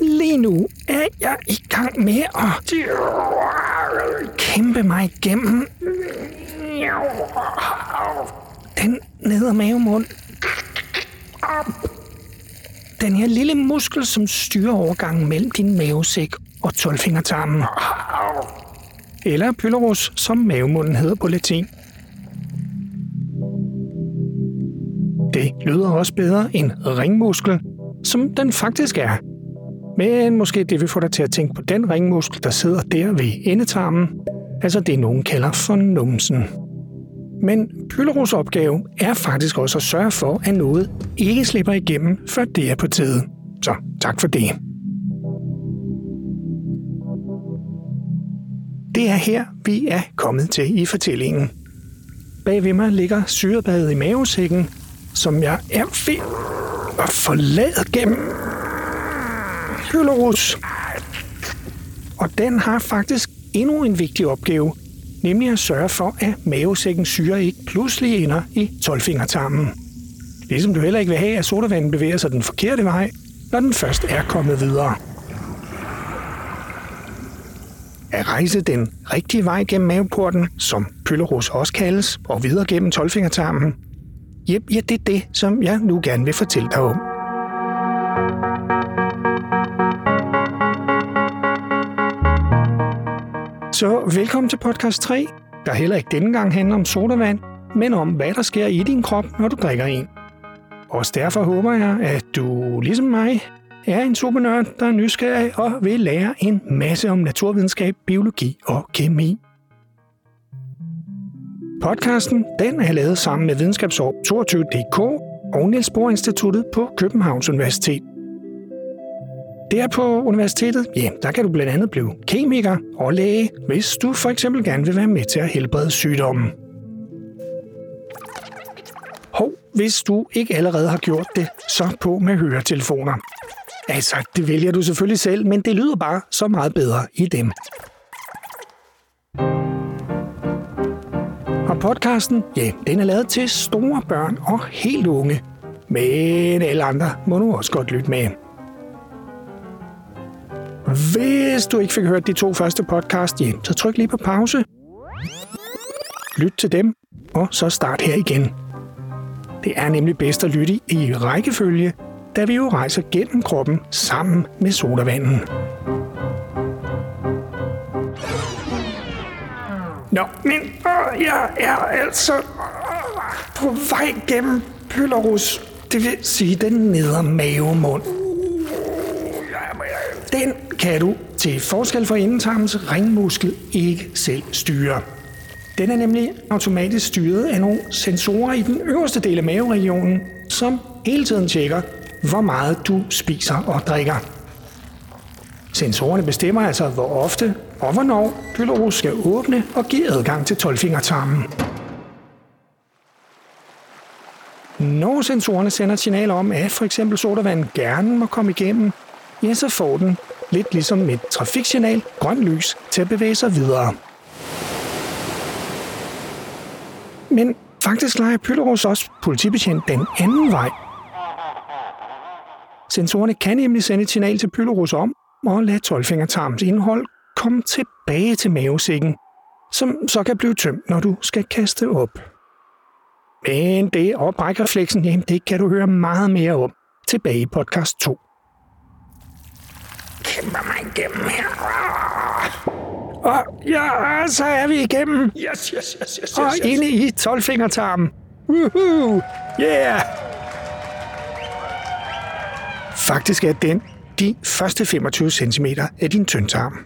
Lige nu er jeg i gang med at kæmpe mig igennem den neder mavemund. Den her lille muskel, som styrer overgangen mellem din mavesæk og tolvfingertarmen. Eller pylorus, som mavemunden hedder på latin. Det lyder også bedre end ringmuskel, som den faktisk er. Men måske det vil få dig til at tænke på den ringmuskel, der sidder der ved endetarmen, altså det nogen kalder for numsen. Men Pylorus opgave er faktisk også at sørge for, at noget ikke slipper igennem, før det er på tide. Så tak for det. Det er her, vi er kommet til i fortællingen. Bag ved mig ligger syrebadet i mavesækken, som jeg er ved at forlade gennem Pylorus. Og den har faktisk endnu en vigtig opgave, nemlig at sørge for, at mavesækken syre ikke pludselig ender i tolvfingertarmen. Ligesom du heller ikke vil have, at sodavanden bevæger sig den forkerte vej, når den først er kommet videre. At rejse den rigtige vej gennem maveporten, som pylorus også kaldes, og videre gennem tolvfingertarmen, ja, ja, det er det, som jeg nu gerne vil fortælle dig om. Så velkommen til podcast 3, der heller ikke denne gang handler om sodavand, men om hvad der sker i din krop, når du drikker en. Også derfor håber jeg, at du ligesom mig er en supernørd, der er nysgerrig og vil lære en masse om naturvidenskab, biologi og kemi. Podcasten den er lavet sammen med Videnskabsår 22.dk og Niels Bohr Instituttet på Københavns Universitet. Der på universitetet, ja, der kan du blandt andet blive kemiker og læge, hvis du for eksempel gerne vil være med til at helbrede sygdommen. Hov, hvis du ikke allerede har gjort det, så på med høretelefoner. Altså, det vælger du selvfølgelig selv, men det lyder bare så meget bedre i dem. Podcasten, ja, den er lavet til store børn og helt unge. Men alle andre må nu også godt lytte med. Hvis du ikke fik hørt de to første podcast, ja, så tryk lige på pause. Lyt til dem, og så start her igen. Det er nemlig bedst at lytte i rækkefølge, da vi jo rejser gennem kroppen sammen med sodavanden. Nå, men øh, jeg er altså øh, på vej gennem Pylorus, det vil sige den nedre mavemund. Den kan du, til forskel fra indentarmens ringmuskel, ikke selv styre. Den er nemlig automatisk styret af nogle sensorer i den øverste del af maveregionen, som hele tiden tjekker, hvor meget du spiser og drikker. Sensorerne bestemmer altså, hvor ofte og hvornår pylorus skal åbne og give adgang til tolvfingertarmen. Når sensorerne sender et signal om, at for eksempel sodavand gerne må komme igennem, ja, så får den, lidt ligesom et trafiksignal, grønt lys til at bevæge sig videre. Men faktisk leger Pylorus også politibetjent den anden vej. Sensorerne kan nemlig sende et signal til Pylorus om at lade 12-fingertarmens indhold komme tilbage til mavesækken, som så kan blive tømt, når du skal kaste op. Men det og brækrefleksen, jamen det kan du høre meget mere om tilbage i podcast 2. Kæmper mig igennem her. Og ja, så er vi igennem. Yes, yes, yes, yes, yes, Og inde i 12-fingertarmen. Woohoo! Yeah! Faktisk er den de første 25 cm af din tyndtarm.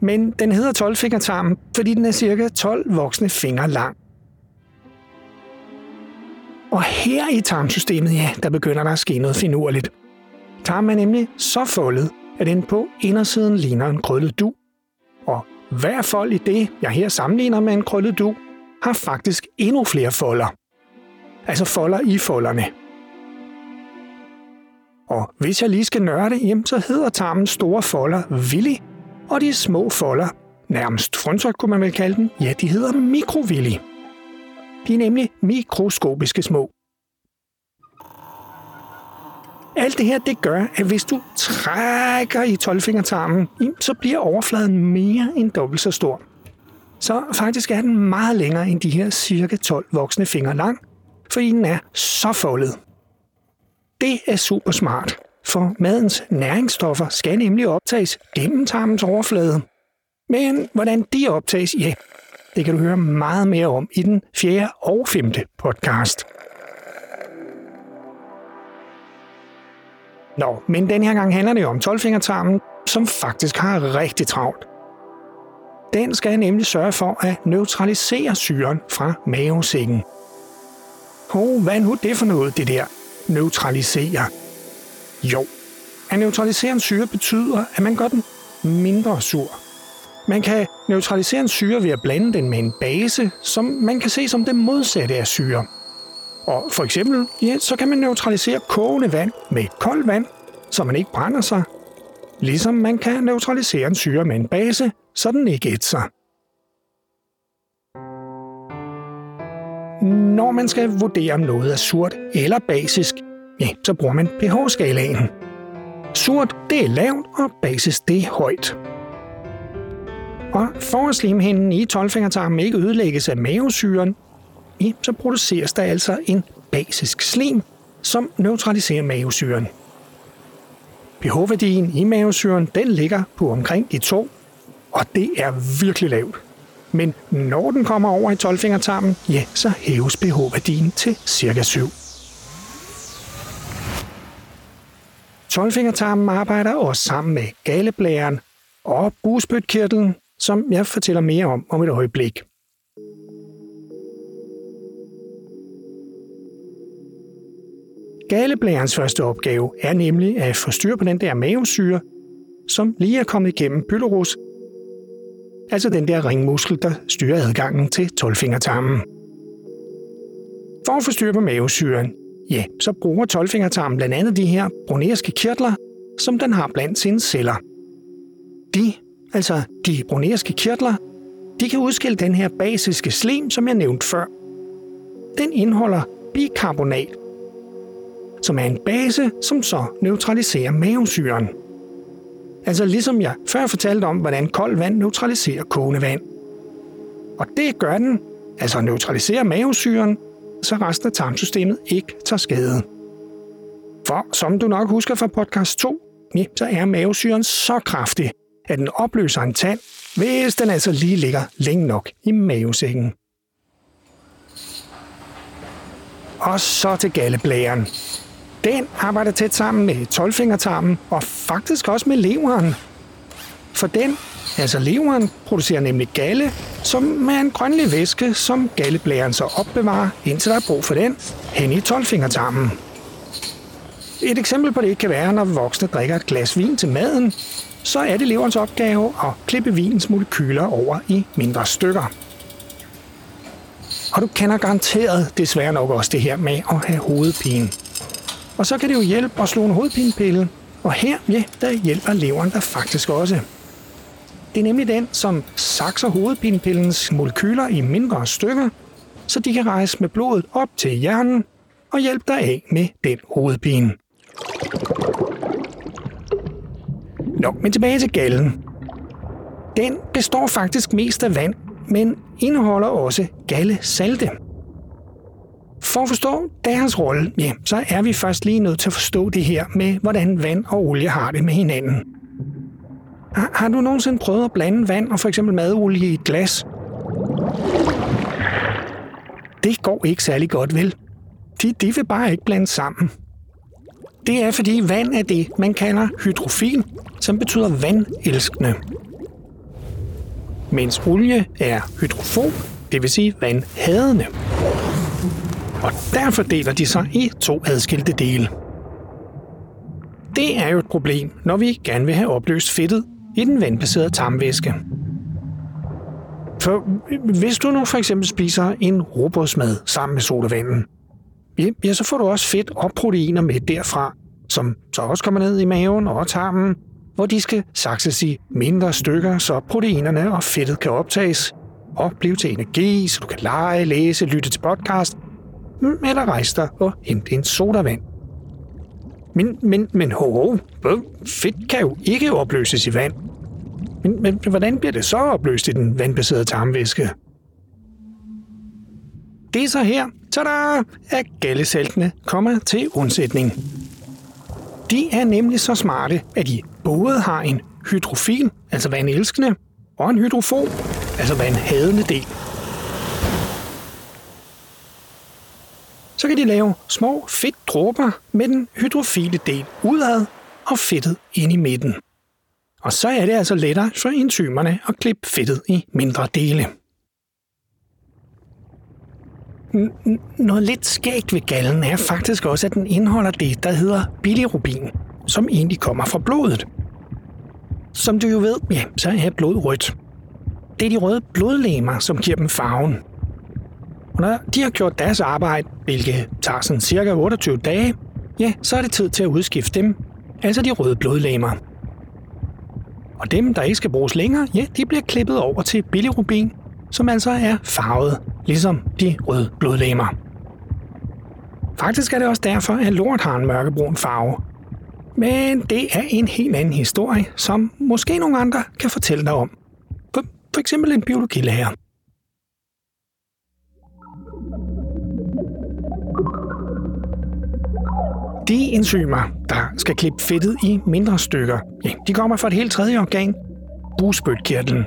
Men den hedder 12-fingertarmen, fordi den er cirka 12 voksne fingre lang. Og her i tarmsystemet, ja, der begynder der at ske noget finurligt. Tarmen er nemlig så foldet, at den på indersiden ligner en krøllet du. Og hver fold i det, jeg her sammenligner med en krøllet du, har faktisk endnu flere folder. Altså folder i folderne. Og hvis jeg lige skal nørde, jamen, så hedder tarmens store folder villi, og de små folder, nærmest frontryk kunne man vel kalde dem, ja, de hedder mikrovilli. De er nemlig mikroskopiske små. alt det her, det gør, at hvis du trækker i tolvfingertarmen, så bliver overfladen mere end dobbelt så stor. Så faktisk er den meget længere end de her cirka 12 voksne fingre lang, fordi den er så foldet. Det er super smart, for madens næringsstoffer skal nemlig optages gennem tarmens overflade. Men hvordan de optages, ja, det kan du høre meget mere om i den fjerde og femte podcast. Nå, men den her gang handler det om tolvfingertarmen, som faktisk har rigtig travlt. Den skal nemlig sørge for at neutralisere syren fra mavesækken. Oh, hvad er nu det for noget, det der neutralisere? Jo, at neutralisere en syre betyder, at man gør den mindre sur. Man kan neutralisere en syre ved at blande den med en base, som man kan se som det modsatte af syre. Og for eksempel, ja, så kan man neutralisere kogende vand med koldt vand, så man ikke brænder sig. Ligesom man kan neutralisere en syre med en base, så den ikke ætser. Når man skal vurdere, om noget er surt eller basisk, ja, så bruger man pH-skalaen. Surt, det er lavt, og basis, det er højt. Og for at slimhinden i 12-fingertarmen ikke ødelægges af mavesyren, ja, så produceres der altså en basisk slim, som neutraliserer mavesyren. pH-værdien i mavesyren den ligger på omkring de to, og det er virkelig lavt. Men når den kommer over i 12-fingertarmen, ja, så hæves pH-værdien til cirka 7. 12-fingertarmen arbejder også sammen med galeblæren og busbødkirtlen, som jeg fortæller mere om om et øjeblik. Galeblærens første opgave er nemlig at få styr på den der mavesyre, som lige er kommet igennem pylorus, altså den der ringmuskel, der styrer adgangen til tolvfingertarmen. For at få styr på mavesyren, ja, så bruger tolvfingertarmen blandt andet de her bronerske kirtler, som den har blandt sine celler. De altså de bronerske kirtler, de kan udskille den her basiske slim, som jeg nævnte før. Den indeholder bikarbonat, som er en base, som så neutraliserer mavesyren. Altså ligesom jeg før fortalte om, hvordan koldt vand neutraliserer kogende vand. Og det gør den, altså neutraliserer mavesyren, så resten af tarmsystemet ikke tager skade. For som du nok husker fra podcast 2, ja, så er mavesyren så kraftig, at den opløser en tand, hvis den altså lige ligger længe nok i mavesækken. Og så til galleblæren. Den arbejder tæt sammen med tolvfingertarmen og faktisk også med leveren. For den, altså leveren, producerer nemlig galle, som er en grønlig væske, som galleblæren så opbevarer, indtil der er brug for den, hen i tolvfingertarmen. Et eksempel på det kan være, når voksne drikker et glas vin til maden, så er det leverens opgave at klippe vinens molekyler over i mindre stykker. Og du kender garanteret desværre nok også det her med at have hovedpine. Og så kan det jo hjælpe at slå en hovedpinepille, og her, ja, der hjælper leveren der faktisk også. Det er nemlig den, som sakser hovedpinepillens molekyler i mindre stykker, så de kan rejse med blodet op til hjernen og hjælpe dig af med den hovedpine. Nå, men tilbage til gallen. Den består faktisk mest af vand, men indeholder også gallesalte. For at forstå deres rolle, ja, så er vi først lige nødt til at forstå det her med, hvordan vand og olie har det med hinanden. Har, har du nogensinde prøvet at blande vand og for eksempel madolie i et glas? Det går ikke særlig godt, vel? De, de vil bare ikke blande sammen. Det er fordi vand er det, man kalder hydrofil, som betyder vandelskende. Mens olie er hydrofob, det vil sige vandhadende. Og derfor deler de sig i to adskilte dele. Det er jo et problem, når vi gerne vil have opløst fedtet i den vandbaserede tarmvæske. For hvis du nu for eksempel spiser en robotsmad sammen med sodavanden, ja, så får du også fedt og proteiner med derfra, som så også kommer ned i maven og tarmen, hvor de skal sakses i mindre stykker, så proteinerne og fedtet kan optages og blive til energi, så du kan lege, læse, lytte til podcast, eller rejse dig og hente en sodavand. Men, men, men ho, ho, fedt kan jo ikke opløses i vand. Men, men hvordan bliver det så opløst i den vandbaserede tarmvæske? Det er så her, tada, at gallesaltene kommer til undsætning. De er nemlig så smarte, at de både har en hydrofil, altså vandelskende, og en hydrofob, altså vandhadende del. Så kan de lave små fedtdråber med den hydrofile del udad og fedtet ind i midten. Og så er det altså lettere for enzymerne at klippe fedtet i mindre dele. Noget lidt skægt ved gallen er faktisk også, at den indeholder det, der hedder bilirubin, som egentlig kommer fra blodet. Som du jo ved, ja, så er blod rødt. Det er de røde blodlegemer, som giver dem farven. Og når de har gjort deres arbejde, hvilket tager sådan cirka 28 dage, ja, så er det tid til at udskifte dem, altså de røde blodlegemer. Og dem, der ikke skal bruges længere, ja, de bliver klippet over til bilirubin, som altså er farvet, ligesom de røde blodlegemer. Faktisk er det også derfor, at lort har en mørkebrun farve. Men det er en helt anden historie, som måske nogle andre kan fortælle dig om. For, for eksempel en biologilærer. De enzymer, der skal klippe fedtet i mindre stykker, ja, de kommer fra et helt tredje organ, bugspytkirtlen.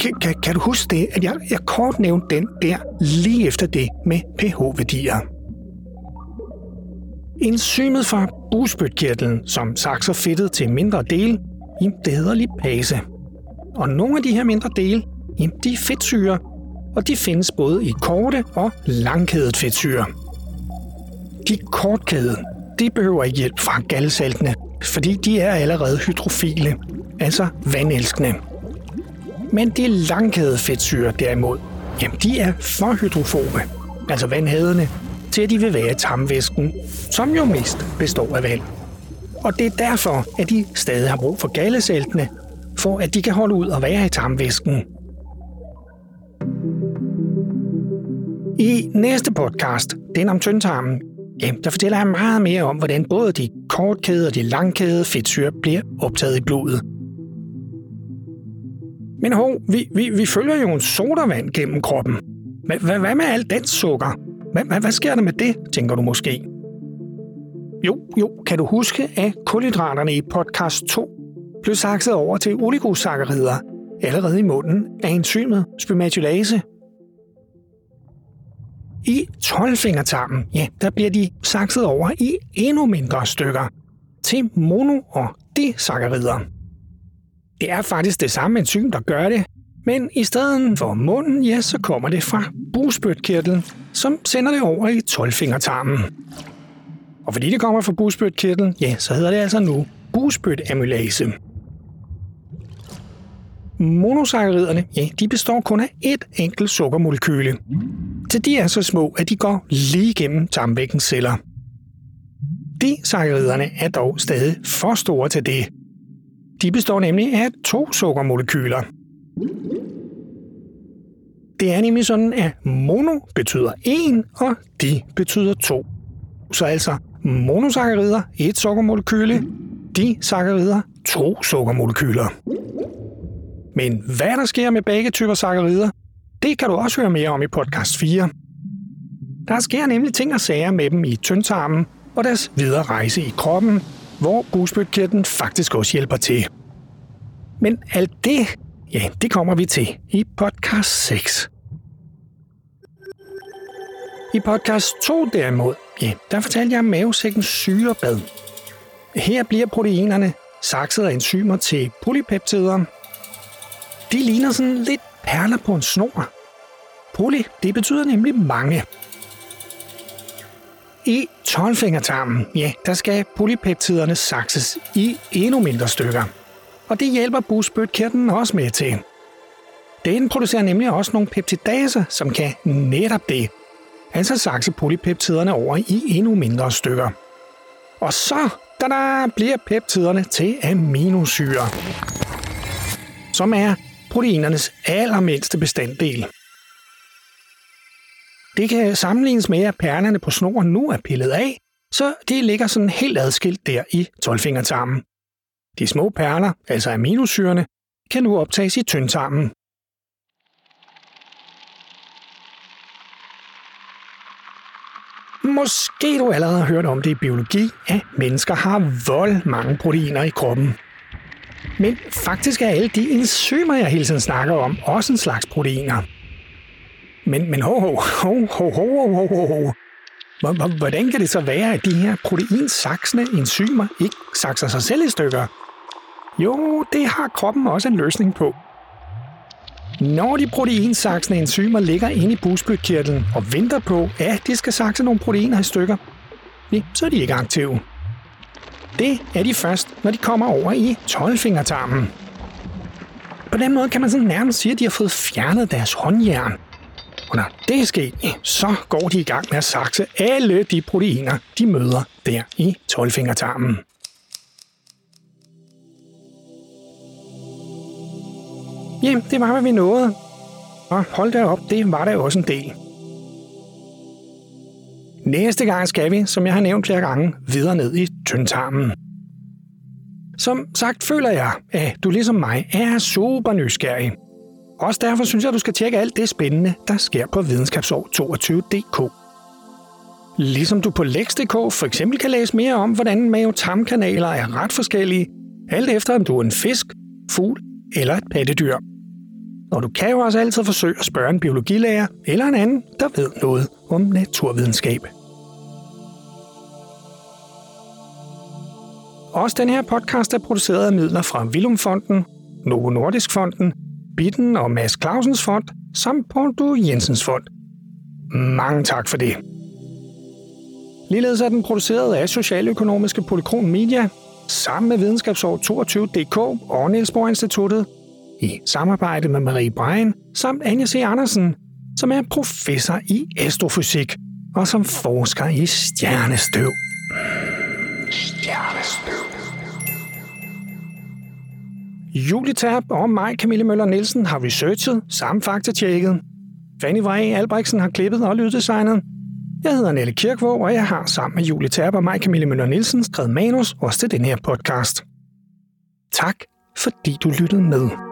Kan, kan, kan du huske det, at jeg, jeg kort nævnte den der lige efter det med pH-værdier? Enzymet fra bugspytkirtlen, som sakser fedtet til mindre dele, det hedder lipase. Og nogle af de her mindre dele, de er fedtsyre, og de findes både i korte og langkædet fedtsyre. De kortkædede, de behøver ikke hjælp fra galsaltene, fordi de er allerede hydrofile, altså vandelskende. Men de langkædede fedtsyre derimod, jamen de er for hydrofobe, altså vandhædende, til at de vil være i tarmvæsken, som jo mest består af vand. Og det er derfor, at de stadig har brug for gallesaltene, for at de kan holde ud og være i tarmvæsken. I næste podcast, den om tyndtarmen, der fortæller han meget mere om, hvordan både de kortkædede og de langkædede fedtsyre bliver optaget i blodet. Men hov, vi, vi, vi følger jo en sodavand gennem kroppen. Hvad, hvad med alt den sukker? Hvad, hvad, hvad sker der med det, tænker du måske? Jo, jo, kan du huske, at kulhydraterne i podcast 2 blev sakset over til oligosakkarider allerede i munden af enzymet spermatulase i 12-fingertarmen, ja, der bliver de sakset over i endnu mindre stykker til mono- og disakkarider. Det er faktisk det samme enzym, der gør det, men i stedet for munden, ja, så kommer det fra busbødkirtlen, som sender det over i 12-fingertarmen. Og fordi det kommer fra busbødkirtlen, ja, så hedder det altså nu busbødamylase. Monosacchariderne, ja, de består kun af et enkelt sukkermolekyle. Så de er så små, at de går lige gennem tarmvæggens celler. De sacchariderne er dog stadig for store til det. De består nemlig af to sukkermolekyler. Det er nemlig sådan, at mono betyder en, og di betyder to. Så altså monosakkerider, et sukkermolekyle, disaccarider, to sukkermolekyler. Men hvad der sker med begge typer sakkarider, det kan du også høre mere om i podcast 4. Der sker nemlig ting og sager med dem i tyndtarmen og deres videre rejse i kroppen, hvor bugspytkirtlen faktisk også hjælper til. Men alt det, ja, det kommer vi til i podcast 6. I podcast 2 derimod, ja, der fortalte jeg om mavesækkens syrebad. Her bliver proteinerne sakset af enzymer til polypeptider, de ligner sådan lidt perler på en snor. Poly, det betyder nemlig mange. I 12-fingertarmen, ja, der skal polypeptiderne sakses i endnu mindre stykker. Og det hjælper busbøtkirtlen også med til. Den producerer nemlig også nogle peptidaser, som kan netop det. Altså sakse polypeptiderne over i endnu mindre stykker. Og så da, der bliver peptiderne til aminosyre, som er proteinernes allermindste bestanddel. Det kan sammenlignes med, at pernerne på snoren nu er pillet af, Så det ligger sådan helt adskilt der i 12-fingertarmen. De små perler, altså aminosyrene, kan nu optages i tyndtarmen. Måske du allerede har hørt om det i biologi, at mennesker har vold mange proteiner i kroppen. Men faktisk er alle de enzymer, jeg hele tiden snakker om, også en slags proteiner. Men, men ho, ho, ho, ho, ho, ho, ho, ho. Hvordan kan det så være, at de her proteinsaksende enzymer ikke sakser sig selv i stykker? Jo, det har kroppen også en løsning på. Når de proteinsaksende enzymer ligger inde i bugspytkirtlen og venter på, at de skal sakse nogle proteiner i stykker, så er de ikke aktive. Det er de først, når de kommer over i 12-fingertarmen. På den måde kan man sådan nærmest sige, at de har fået fjernet deres håndjern. Og når det er sket, så går de i gang med at sakse alle de proteiner, de møder der i 12-fingertarmen. Jamen, det var, hvad vi nåede. Og hold da op, det var der også en del. Næste gang skal vi, som jeg har nævnt flere gange, videre ned i tyndtarmen. Som sagt føler jeg, at du ligesom mig er super nysgerrig. Også derfor synes jeg, at du skal tjekke alt det spændende, der sker på videnskabsår 22.dk. Ligesom du på Lex.dk for eksempel kan læse mere om, hvordan mavetarmkanaler er ret forskellige, alt efter om du er en fisk, fugl eller et pattedyr. Og du kan jo også altid forsøge at spørge en biologilærer eller en anden, der ved noget om naturvidenskab. Også den her podcast er produceret af midler fra Vilumfonden, Novo Nordisk Fonden, Bitten og Mads Clausens Fond samt Paul Du Jensens Fond. Mange tak for det. Ligeledes er den produceret af Socialøkonomiske Polychron Media sammen med Videnskabsår 22.dk og Niels Bohr Instituttet i samarbejde med Marie Brein samt Anja C. Andersen, som er professor i astrofysik og som forsker i stjernestøv. Stjernestøv. Julie Terp og mig, Camille Møller Nielsen, har researchet samt faktatjekket. Fanny Vrej Albrechtsen har klippet og lyddesignet. Jeg hedder Nelle Kirkvåg, og jeg har sammen med Julie Terp og mig, Camille Møller Nielsen, skrevet manus også til den her podcast. Tak, fordi du lyttede med.